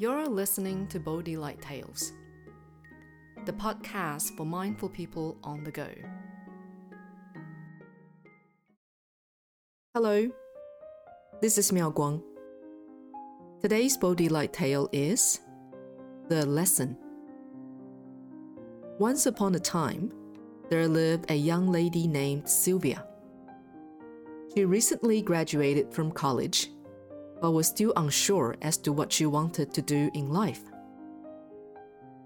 You're listening to Bodhi Light Tales, the podcast for mindful people on the go. Hello, this is Miao Guang. Today's Bodhi Light Tale is The Lesson. Once upon a time, there lived a young lady named Sylvia. She recently graduated from college but was still unsure as to what she wanted to do in life.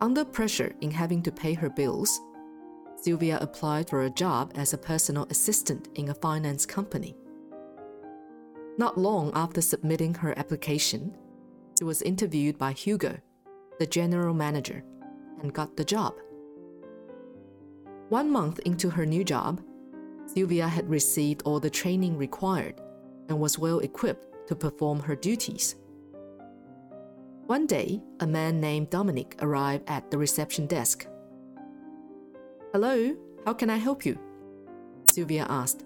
Under pressure in having to pay her bills, Sylvia applied for a job as a personal assistant in a finance company. Not long after submitting her application, she was interviewed by Hugo, the general manager, and got the job. One month into her new job, Sylvia had received all the training required and was well equipped to perform her duties. One day, a man named Dominic arrived at the reception desk. Hello, how can I help you? Sylvia asked.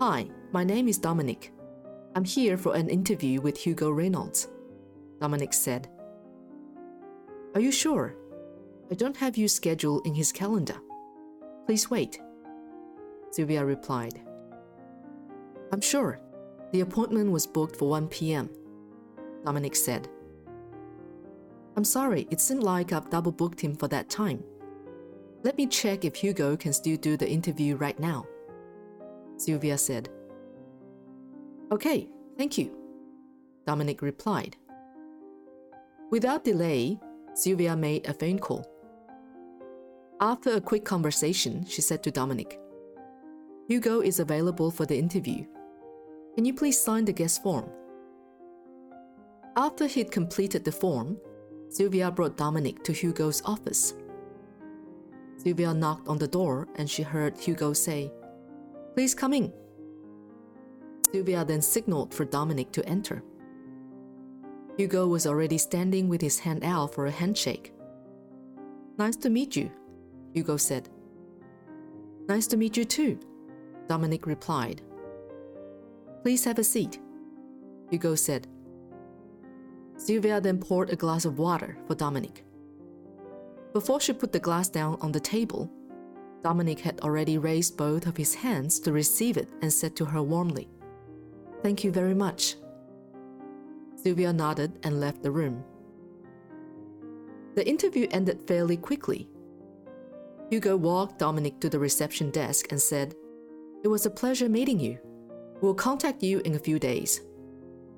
Hi, my name is Dominic. I'm here for an interview with Hugo Reynolds, Dominic said. Are you sure? I don't have you scheduled in his calendar. Please wait. Sylvia replied. I'm sure, the appointment was booked for 1 p.m., Dominic said. I'm sorry, it seemed like I've double booked him for that time. Let me check if Hugo can still do the interview right now, Sylvia said. Okay, thank you, Dominic replied. Without delay, Sylvia made a phone call. After a quick conversation, she said to Dominic, Hugo is available for the interview. Can you please sign the guest form? After he'd completed the form, Sylvia brought Dominic to Hugo's office. Sylvia knocked on the door and she heard Hugo say, Please come in. Sylvia then signaled for Dominic to enter. Hugo was already standing with his hand out for a handshake. Nice to meet you, Hugo said. Nice to meet you too, Dominic replied. Please have a seat, Hugo said. Sylvia then poured a glass of water for Dominic. Before she put the glass down on the table, Dominic had already raised both of his hands to receive it and said to her warmly, Thank you very much. Sylvia nodded and left the room. The interview ended fairly quickly. Hugo walked Dominic to the reception desk and said, It was a pleasure meeting you. We'll contact you in a few days.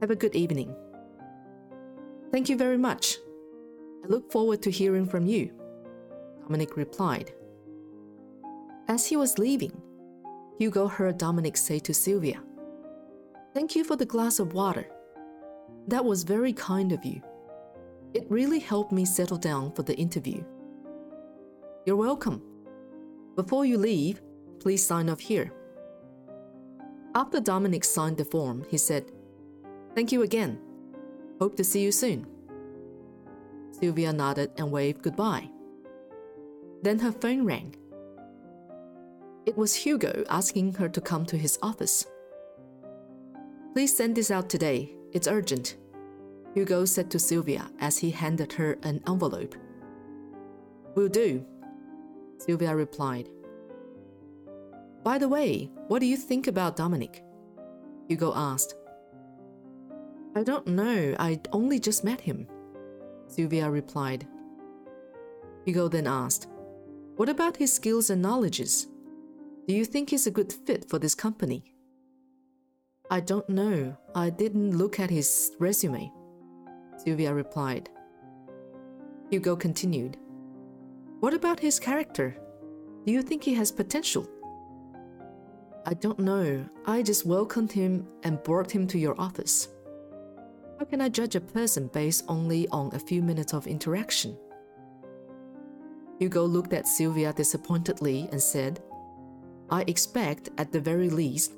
Have a good evening. Thank you very much. I look forward to hearing from you, Dominic replied. As he was leaving, Hugo heard Dominic say to Sylvia, Thank you for the glass of water. That was very kind of you. It really helped me settle down for the interview. You're welcome. Before you leave, please sign off here. After Dominic signed the form, he said, Thank you again. Hope to see you soon. Sylvia nodded and waved goodbye. Then her phone rang. It was Hugo asking her to come to his office. Please send this out today. It's urgent, Hugo said to Sylvia as he handed her an envelope. Will do, Sylvia replied. By the way, what do you think about Dominic? Hugo asked. I don't know, I only just met him, Sylvia replied. Hugo then asked, What about his skills and knowledges? Do you think he's a good fit for this company? I don't know. I didn't look at his resume, Sylvia replied. Hugo continued, What about his character? Do you think he has potential? I don't know. I just welcomed him and brought him to your office. How can I judge a person based only on a few minutes of interaction? Hugo looked at Sylvia disappointedly and said, I expect, at the very least,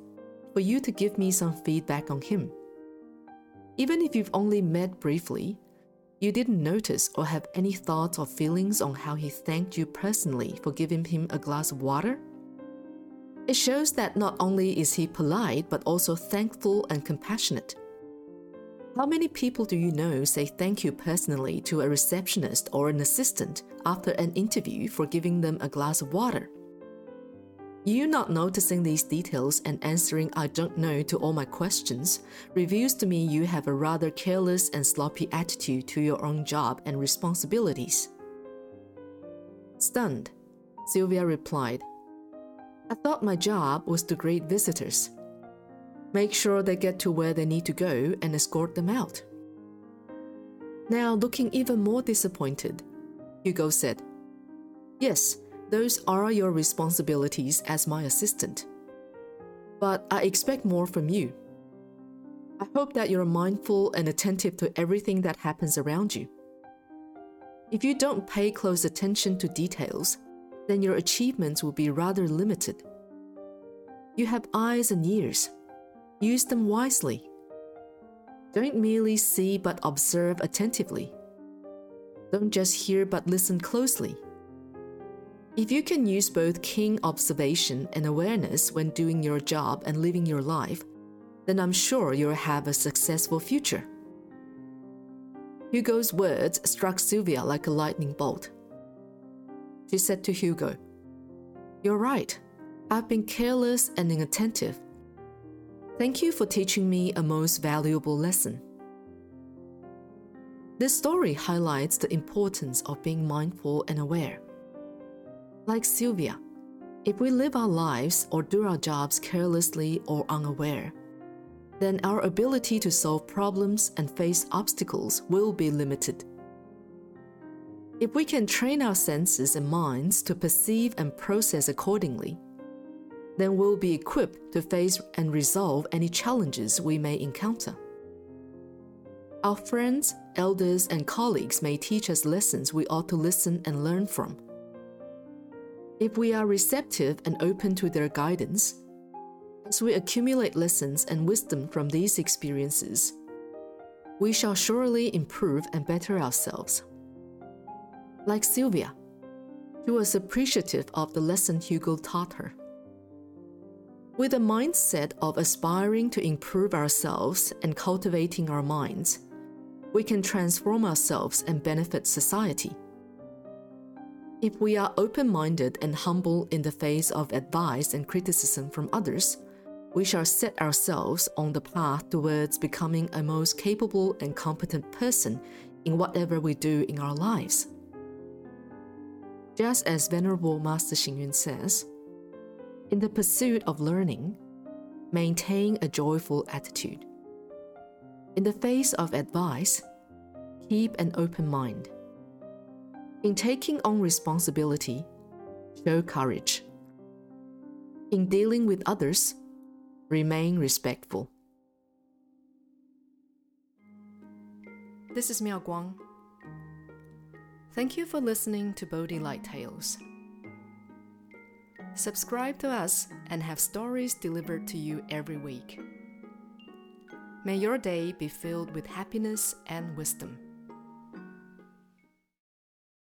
for you to give me some feedback on him. Even if you've only met briefly, you didn't notice or have any thoughts or feelings on how he thanked you personally for giving him a glass of water? It shows that not only is he polite, but also thankful and compassionate. How many people do you know say thank you personally to a receptionist or an assistant after an interview for giving them a glass of water? You not noticing these details and answering I don't know to all my questions reveals to me you have a rather careless and sloppy attitude to your own job and responsibilities. Stunned, Sylvia replied, I thought my job was to greet visitors. Make sure they get to where they need to go and escort them out. Now, looking even more disappointed, Hugo said, Yes, those are your responsibilities as my assistant. But I expect more from you. I hope that you're mindful and attentive to everything that happens around you. If you don't pay close attention to details, then your achievements will be rather limited. You have eyes and ears. Use them wisely. Don't merely see but observe attentively. Don't just hear but listen closely. If you can use both keen observation and awareness when doing your job and living your life, then I'm sure you'll have a successful future. Hugo's words struck Sylvia like a lightning bolt. She said to Hugo, You're right. I've been careless and inattentive. Thank you for teaching me a most valuable lesson. This story highlights the importance of being mindful and aware. Like Sylvia, if we live our lives or do our jobs carelessly or unaware, then our ability to solve problems and face obstacles will be limited. If we can train our senses and minds to perceive and process accordingly, then we'll be equipped to face and resolve any challenges we may encounter. Our friends, elders, and colleagues may teach us lessons we ought to listen and learn from if we are receptive and open to their guidance, as we accumulate lessons and wisdom from these experiences, we shall surely improve and better ourselves. Like Sylvia, she was appreciative of the lesson Hugo taught her. With a mindset of aspiring to improve ourselves and cultivating our minds, we can transform ourselves and benefit society. If we are open minded and humble in the face of advice and criticism from others, we shall set ourselves on the path towards becoming a most capable and competent person in whatever we do in our lives. Just as Venerable Master Xing says, in the pursuit of learning, maintain a joyful attitude. In the face of advice, keep an open mind. In taking on responsibility, show courage. In dealing with others, remain respectful. This is Miao Guang. Thank you for listening to Bodhi Light Tales. Subscribe to us and have stories delivered to you every week. May your day be filled with happiness and wisdom.